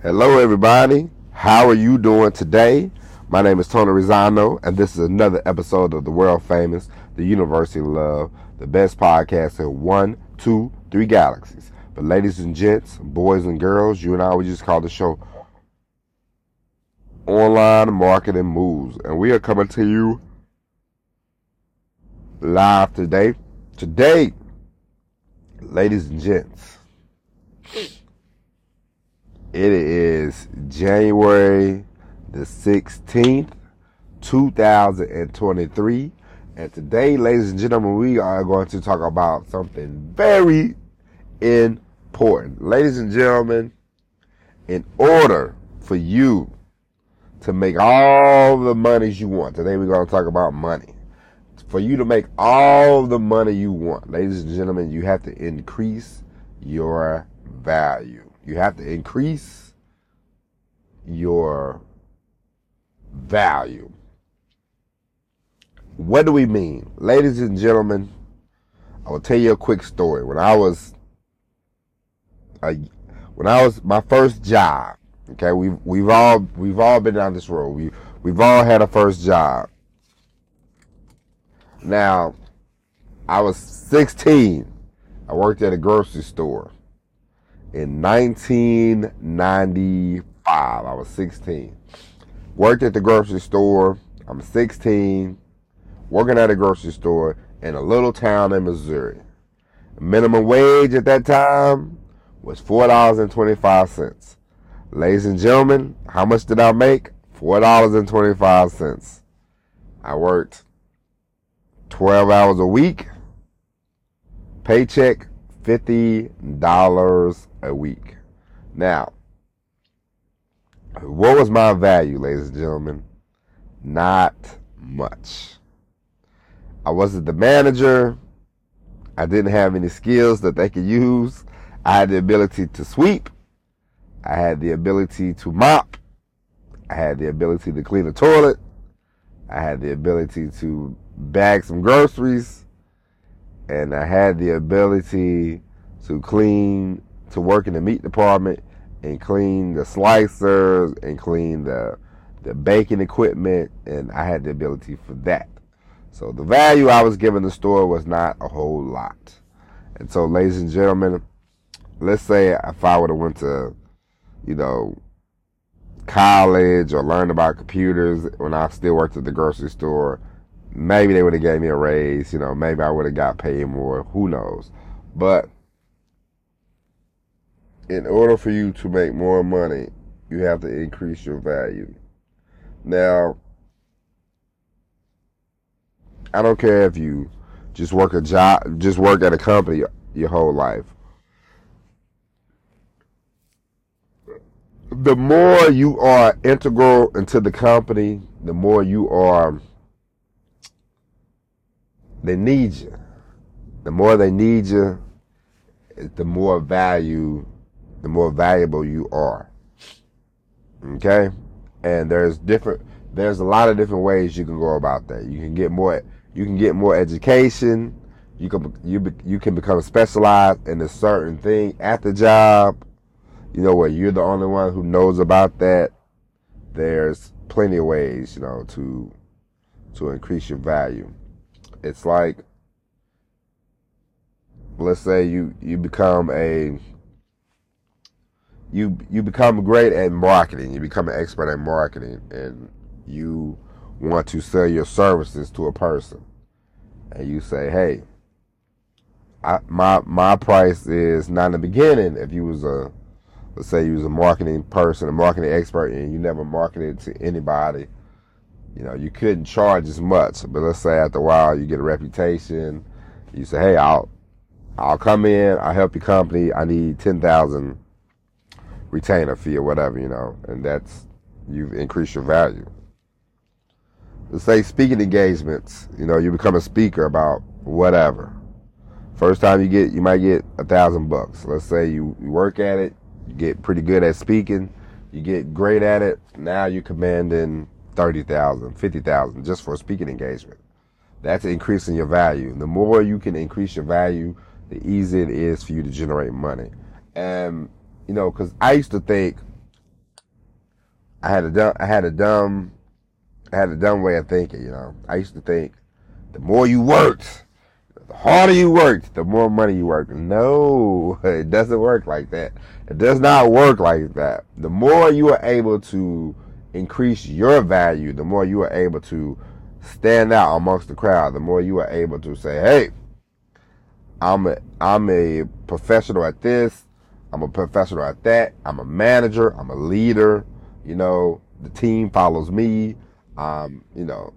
Hello, everybody. How are you doing today? My name is Tony Rizano, and this is another episode of the world famous, the University of Love, the best podcast in one, two, three galaxies. But, ladies and gents, boys and girls, you and I, we just call the show Online Marketing Moves, and we are coming to you live today. Today, ladies and gents, it is January the 16th, 2023. And today, ladies and gentlemen, we are going to talk about something very important. Ladies and gentlemen, in order for you to make all the monies you want, today we're going to talk about money. For you to make all the money you want, ladies and gentlemen, you have to increase your value. You have to increase your value. What do we mean? Ladies and gentlemen, I will tell you a quick story. When I was when I was my first job, okay, we've we've all we've all been down this road. We we've all had a first job. Now, I was 16. I worked at a grocery store in 1995. I was 16. Worked at the grocery store. I'm 16. Working at a grocery store in a little town in Missouri. Minimum wage at that time was $4.25. Ladies and gentlemen, how much did I make? $4.25. I worked 12 hours a week. Paycheck $50 a week. Now, what was my value, ladies and gentlemen? Not much. I wasn't the manager. I didn't have any skills that they could use. I had the ability to sweep. I had the ability to mop. I had the ability to clean a toilet. I had the ability to bag some groceries and I had the ability to clean, to work in the meat department and clean the slicers and clean the the baking equipment, and I had the ability for that. So the value I was given the store was not a whole lot. And so, ladies and gentlemen, let's say if I would have went to, you know, college or learned about computers when I still worked at the grocery store, maybe they would have gave me a raise. You know, maybe I would have got paid more. Who knows? But in order for you to make more money, you have to increase your value. Now, I don't care if you just work a job, just work at a company your whole life. The more you are integral into the company, the more you are they need you. The more they need you, the more value, the more valuable you are. Okay? And there's different there's a lot of different ways you can go about that. You can get more you can get more education. You can you you can become specialized in a certain thing at the job. You know where you're the only one who knows about that. There's plenty of ways, you know, to to increase your value it's like let's say you you become a you you become great at marketing you become an expert at marketing and you want to sell your services to a person and you say hey I, my my price is not in the beginning if you was a let's say you was a marketing person a marketing expert and you never marketed to anybody you know, you couldn't charge as much. But let's say after a while you get a reputation, you say, hey, I'll I'll come in, I'll help your company. I need ten thousand retainer fee or whatever, you know, and that's you've increased your value. Let's say speaking engagements, you know, you become a speaker about whatever. First time you get, you might get a thousand bucks. Let's say you, work at it, you get pretty good at speaking, you get great at it. Now you're commanding 30,000, 50,000 just for a speaking engagement. That's increasing your value. The more you can increase your value, the easier it is for you to generate money. And, you know, cause I used to think I had a dumb, I had a dumb, I had a dumb way of thinking. You know, I used to think the more you worked, the harder you worked, the more money you worked. No, it doesn't work like that. It does not work like that. The more you are able to increase your value, the more you are able to stand out amongst the crowd, the more you are able to say, "Hey, I'm a I'm a professional at this. I'm a professional at that. I'm a manager. I'm a leader. You know, the team follows me. Um, you know,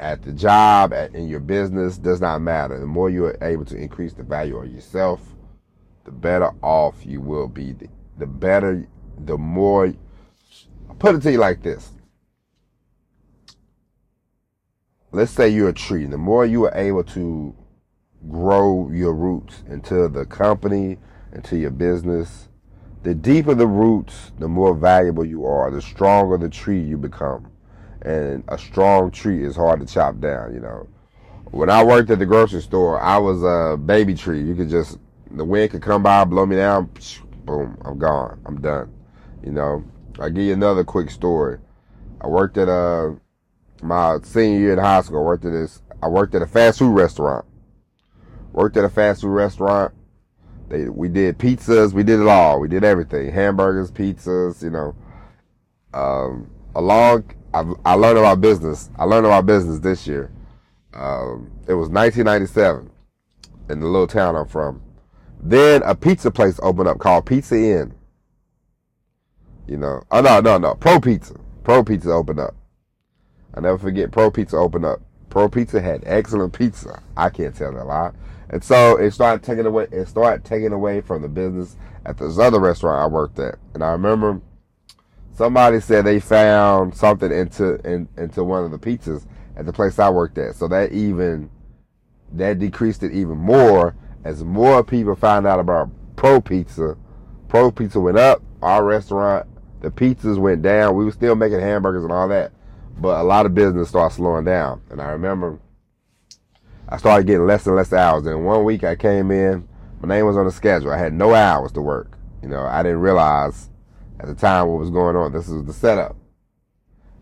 at the job, at, in your business, does not matter. The more you are able to increase the value of yourself, the better off you will be. The, the better, the more. I'll put it to you like this. Let's say you're a tree. The more you are able to grow your roots into the company, into your business, the deeper the roots, the more valuable you are, the stronger the tree you become. And a strong tree is hard to chop down, you know. When I worked at the grocery store, I was a baby tree. You could just, the wind could come by, blow me down, boom, I'm gone. I'm done. You know, I'll give you another quick story. I worked at a, my senior year in high school, I worked at this, I worked at a fast food restaurant. Worked at a fast food restaurant. They, we did pizzas. We did it all. We did everything. Hamburgers, pizzas, you know. Um, along, I, I learned about business. I learned about business this year. Um, it was 1997 in the little town I'm from. Then a pizza place opened up called Pizza Inn. You know, oh no, no, no, Pro Pizza. Pro Pizza opened up. I never forget Pro Pizza opened up. Pro Pizza had excellent pizza. I can't tell that lie. And so it started taking away it started taking away from the business at this other restaurant I worked at. And I remember somebody said they found something into in, into one of the pizzas at the place I worked at. So that even that decreased it even more as more people found out about Pro Pizza. Pro Pizza went up, our restaurant, the pizzas went down. We were still making hamburgers and all that. But a lot of business started slowing down. And I remember I started getting less and less hours. And one week I came in, my name was on the schedule. I had no hours to work. You know, I didn't realize at the time what was going on. This was the setup.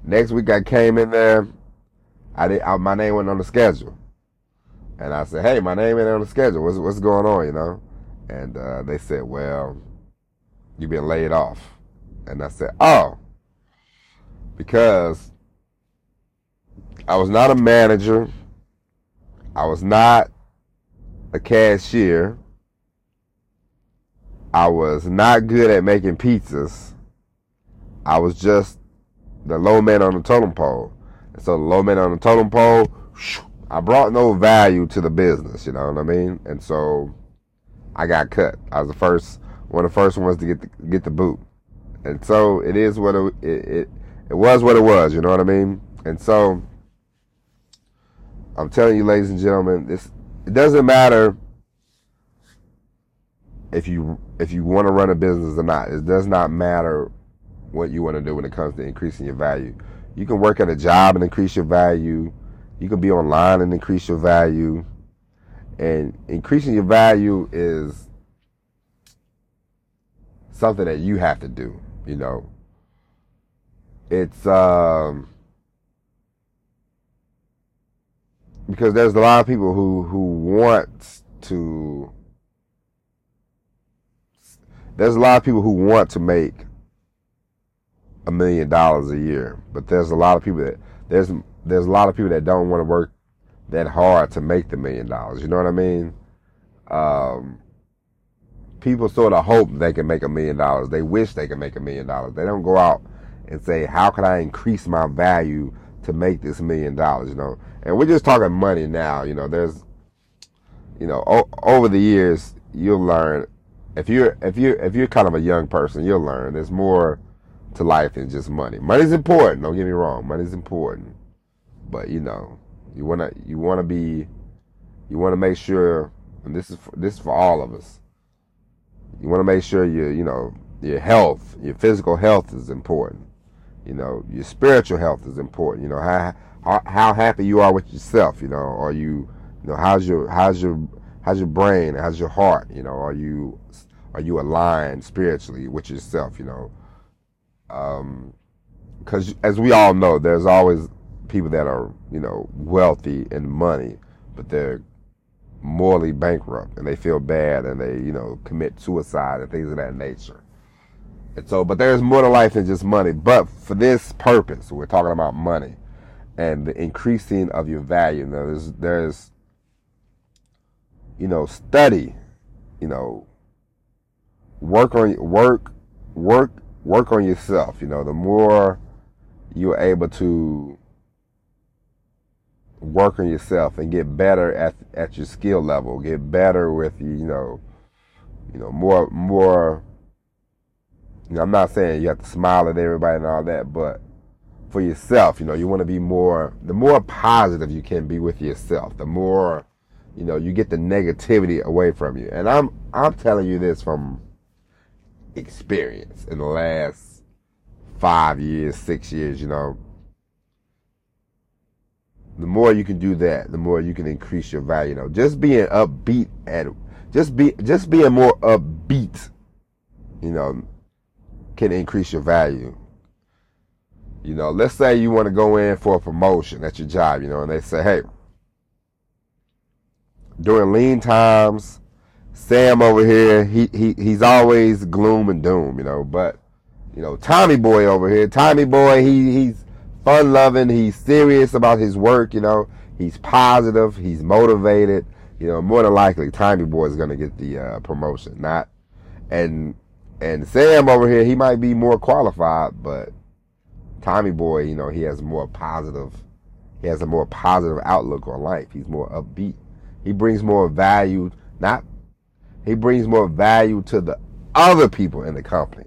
Next week I came in there, I did, I, my name went on the schedule. And I said, hey, my name ain't on the schedule. What's, what's going on, you know? And uh, they said, well, you've been laid off. And I said, oh, because I was not a manager. I was not a cashier. I was not good at making pizzas. I was just the low man on the totem pole. And so the low man on the totem pole, I brought no value to the business, you know what I mean? And so I got cut. I was the first, one of the first ones to get the, get the boot. And so it is what it, it, it, it was what it was, you know what I mean? And so I'm telling you, ladies and gentlemen, this it doesn't matter if you if you want to run a business or not. It does not matter what you want to do when it comes to increasing your value. You can work at a job and increase your value. You can be online and increase your value. And increasing your value is something that you have to do, you know. It's um because there's a lot of people who who want to there's a lot of people who want to make a million dollars a year but there's a lot of people that there's there's a lot of people that don't want to work that hard to make the million dollars you know what i mean? Um, people sort of hope they can make a million dollars they wish they can make a million dollars they don't go out and say how can i increase my value to make this million dollars, you know. And we're just talking money now, you know. There's, you know, o- over the years you'll learn if you're if you if you're kind of a young person, you'll learn there's more to life than just money. Money's important. Don't get me wrong. Money's important, but you know, you wanna you wanna be you wanna make sure, and this is for, this is for all of us. You want to make sure you you know your health, your physical health is important. You know, your spiritual health is important. You know, how how, how happy you are with yourself. You know, are you, you know, how's your how's your how's your brain? How's your heart? You know, are you are you aligned spiritually with yourself? You know, um, because as we all know, there's always people that are you know wealthy and money, but they're morally bankrupt and they feel bad and they you know commit suicide and things of that nature. So, but there's more to life than just money. But for this purpose, we're talking about money and the increasing of your value. Now, there's there's you know study, you know work on work work work on yourself. You know, the more you're able to work on yourself and get better at at your skill level, get better with you know, you know more more. You know, I'm not saying you have to smile at everybody and all that, but for yourself, you know, you want to be more. The more positive you can be with yourself, the more you know you get the negativity away from you. And I'm I'm telling you this from experience in the last five years, six years, you know. The more you can do that, the more you can increase your value. You know, just being upbeat at just be just being more upbeat, you know, can increase your value. You know, let's say you want to go in for a promotion at your job, you know, and they say, hey, during lean times, Sam over here, he, he he's always gloom and doom, you know. But you know, Tommy Boy over here, Tommy Boy, he he's fun loving, he's serious about his work, you know. He's positive, he's motivated. You know, more than likely, Tommy Boy is gonna get the uh, promotion. Not and and Sam over here, he might be more qualified, but Tommy Boy, you know, he has more positive. He has a more positive outlook on life. He's more upbeat. He brings more value, not he brings more value to the other people in the company.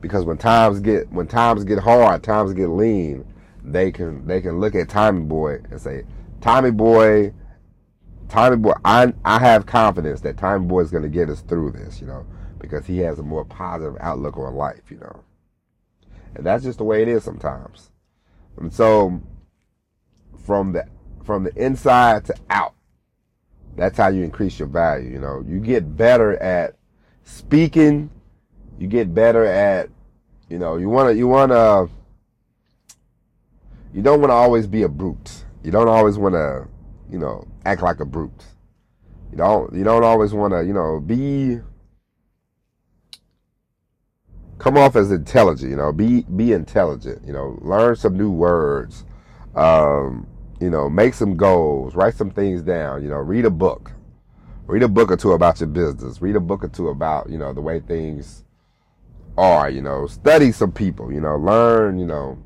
Because when times get when times get hard, times get lean, they can they can look at Tommy Boy and say, Tommy Boy, Tommy Boy, I I have confidence that Tommy Boy is gonna get us through this, you know, because he has a more positive outlook on life, you know. And that's just the way it is sometimes. And so from the from the inside to out, that's how you increase your value. You know, you get better at speaking. You get better at, you know, you want to, you want to, you don't want to always be a brute. You don't always want to, you know, act like a brute. You don't, you don't always want to, you know, be, come off as intelligent, you know, be, be intelligent, you know, learn some new words. Um, you know, make some goals, write some things down, you know, read a book. Read a book or two about your business. Read a book or two about, you know, the way things are, you know, study some people, you know, learn, you know,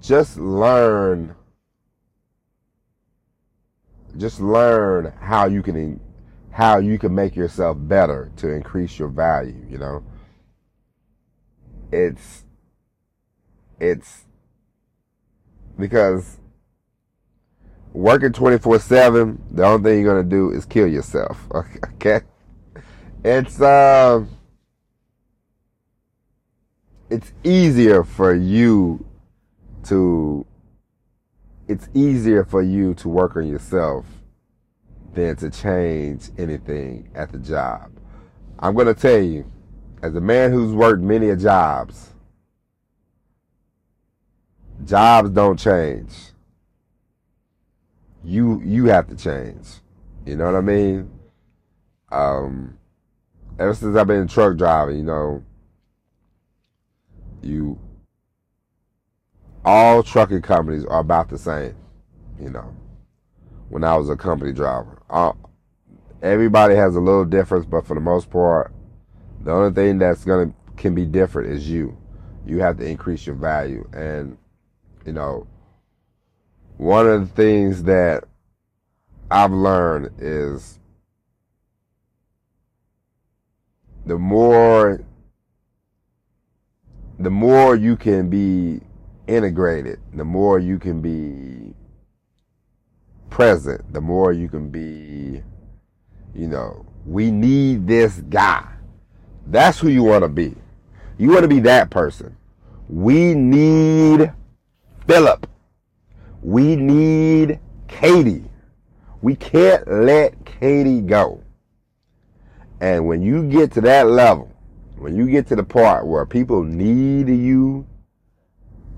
just learn just learn how you can how you can make yourself better to increase your value, you know. It's it's because working 24 7 the only thing you're going to do is kill yourself okay it's uh, it's easier for you to it's easier for you to work on yourself than to change anything at the job i'm going to tell you as a man who's worked many jobs Jobs don't change. You you have to change. You know what I mean? Um, ever since I've been truck driving, you know, you all trucking companies are about the same. You know, when I was a company driver, uh, everybody has a little difference, but for the most part, the only thing that's gonna can be different is you. You have to increase your value and you know, one of the things that I've learned is the more the more you can be integrated, the more you can be present, the more you can be, you know, we need this guy. That's who you want to be. You want to be that person. We need Philip. We need Katie. We can't let Katie go. And when you get to that level, when you get to the part where people need you,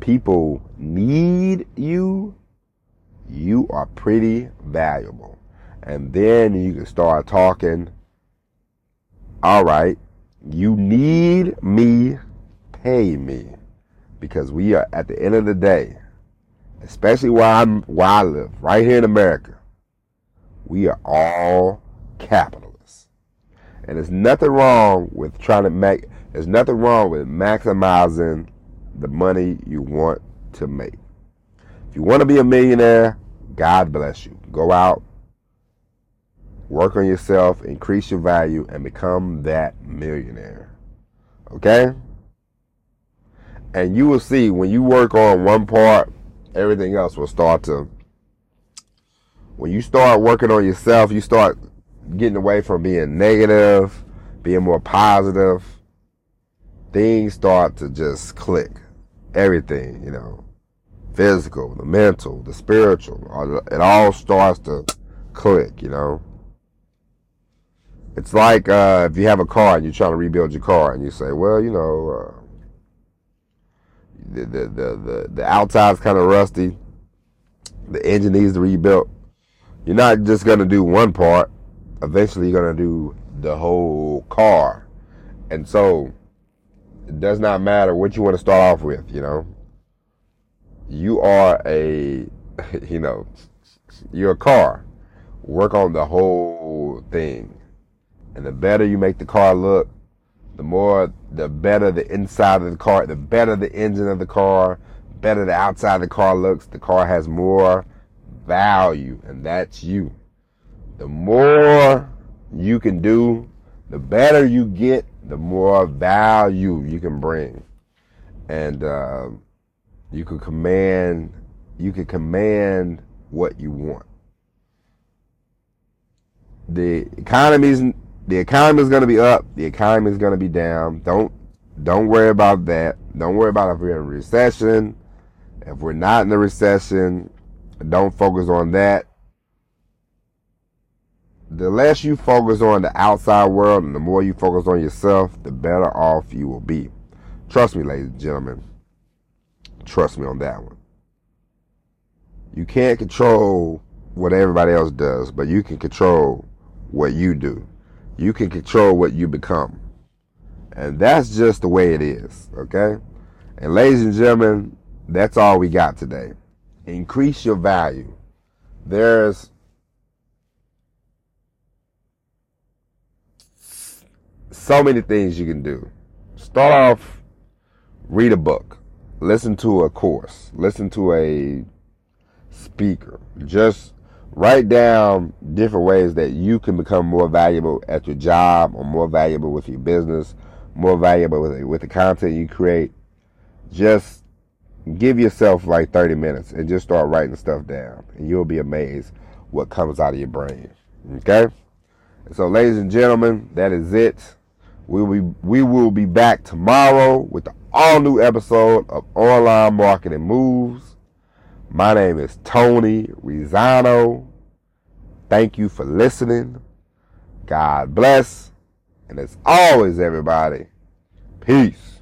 people need you, you are pretty valuable. And then you can start talking. All right, you need me, pay me. Because we are at the end of the day, especially where I'm where I live, right here in America, we are all capitalists. And there's nothing wrong with trying to make there's nothing wrong with maximizing the money you want to make. If you want to be a millionaire, God bless you. Go out, work on yourself, increase your value, and become that millionaire. Okay? And you will see when you work on one part, everything else will start to. When you start working on yourself, you start getting away from being negative, being more positive. Things start to just click. Everything, you know physical, the mental, the spiritual. It all starts to click, you know. It's like uh, if you have a car and you're trying to rebuild your car, and you say, "Well, you know, uh, the, the the the the outside's kind of rusty, the engine needs to rebuild." You're not just gonna do one part. Eventually, you're gonna do the whole car, and so it does not matter what you want to start off with. You know, you are a, you know, you're a car. Work on the whole thing. And the better you make the car look, the more, the better the inside of the car, the better the engine of the car, better the outside of the car looks. The car has more value, and that's you. The more you can do, the better you get, the more value you can bring. And, uh, you can command, you can command what you want. The economy's, the economy is going to be up. The economy is going to be down. Don't, don't worry about that. Don't worry about if we're in a recession. If we're not in a recession, don't focus on that. The less you focus on the outside world and the more you focus on yourself, the better off you will be. Trust me, ladies and gentlemen. Trust me on that one. You can't control what everybody else does, but you can control what you do. You can control what you become. And that's just the way it is, okay? And ladies and gentlemen, that's all we got today. Increase your value. There's so many things you can do. Start off, read a book listen to a course, listen to a speaker. Just write down different ways that you can become more valuable at your job or more valuable with your business, more valuable with, with the content you create. Just give yourself like 30 minutes and just start writing stuff down and you'll be amazed what comes out of your brain. Okay? So ladies and gentlemen, that is it. We will be, we will be back tomorrow with the all new episode of Online Marketing Moves. My name is Tony Rizano. Thank you for listening. God bless. And as always, everybody, peace.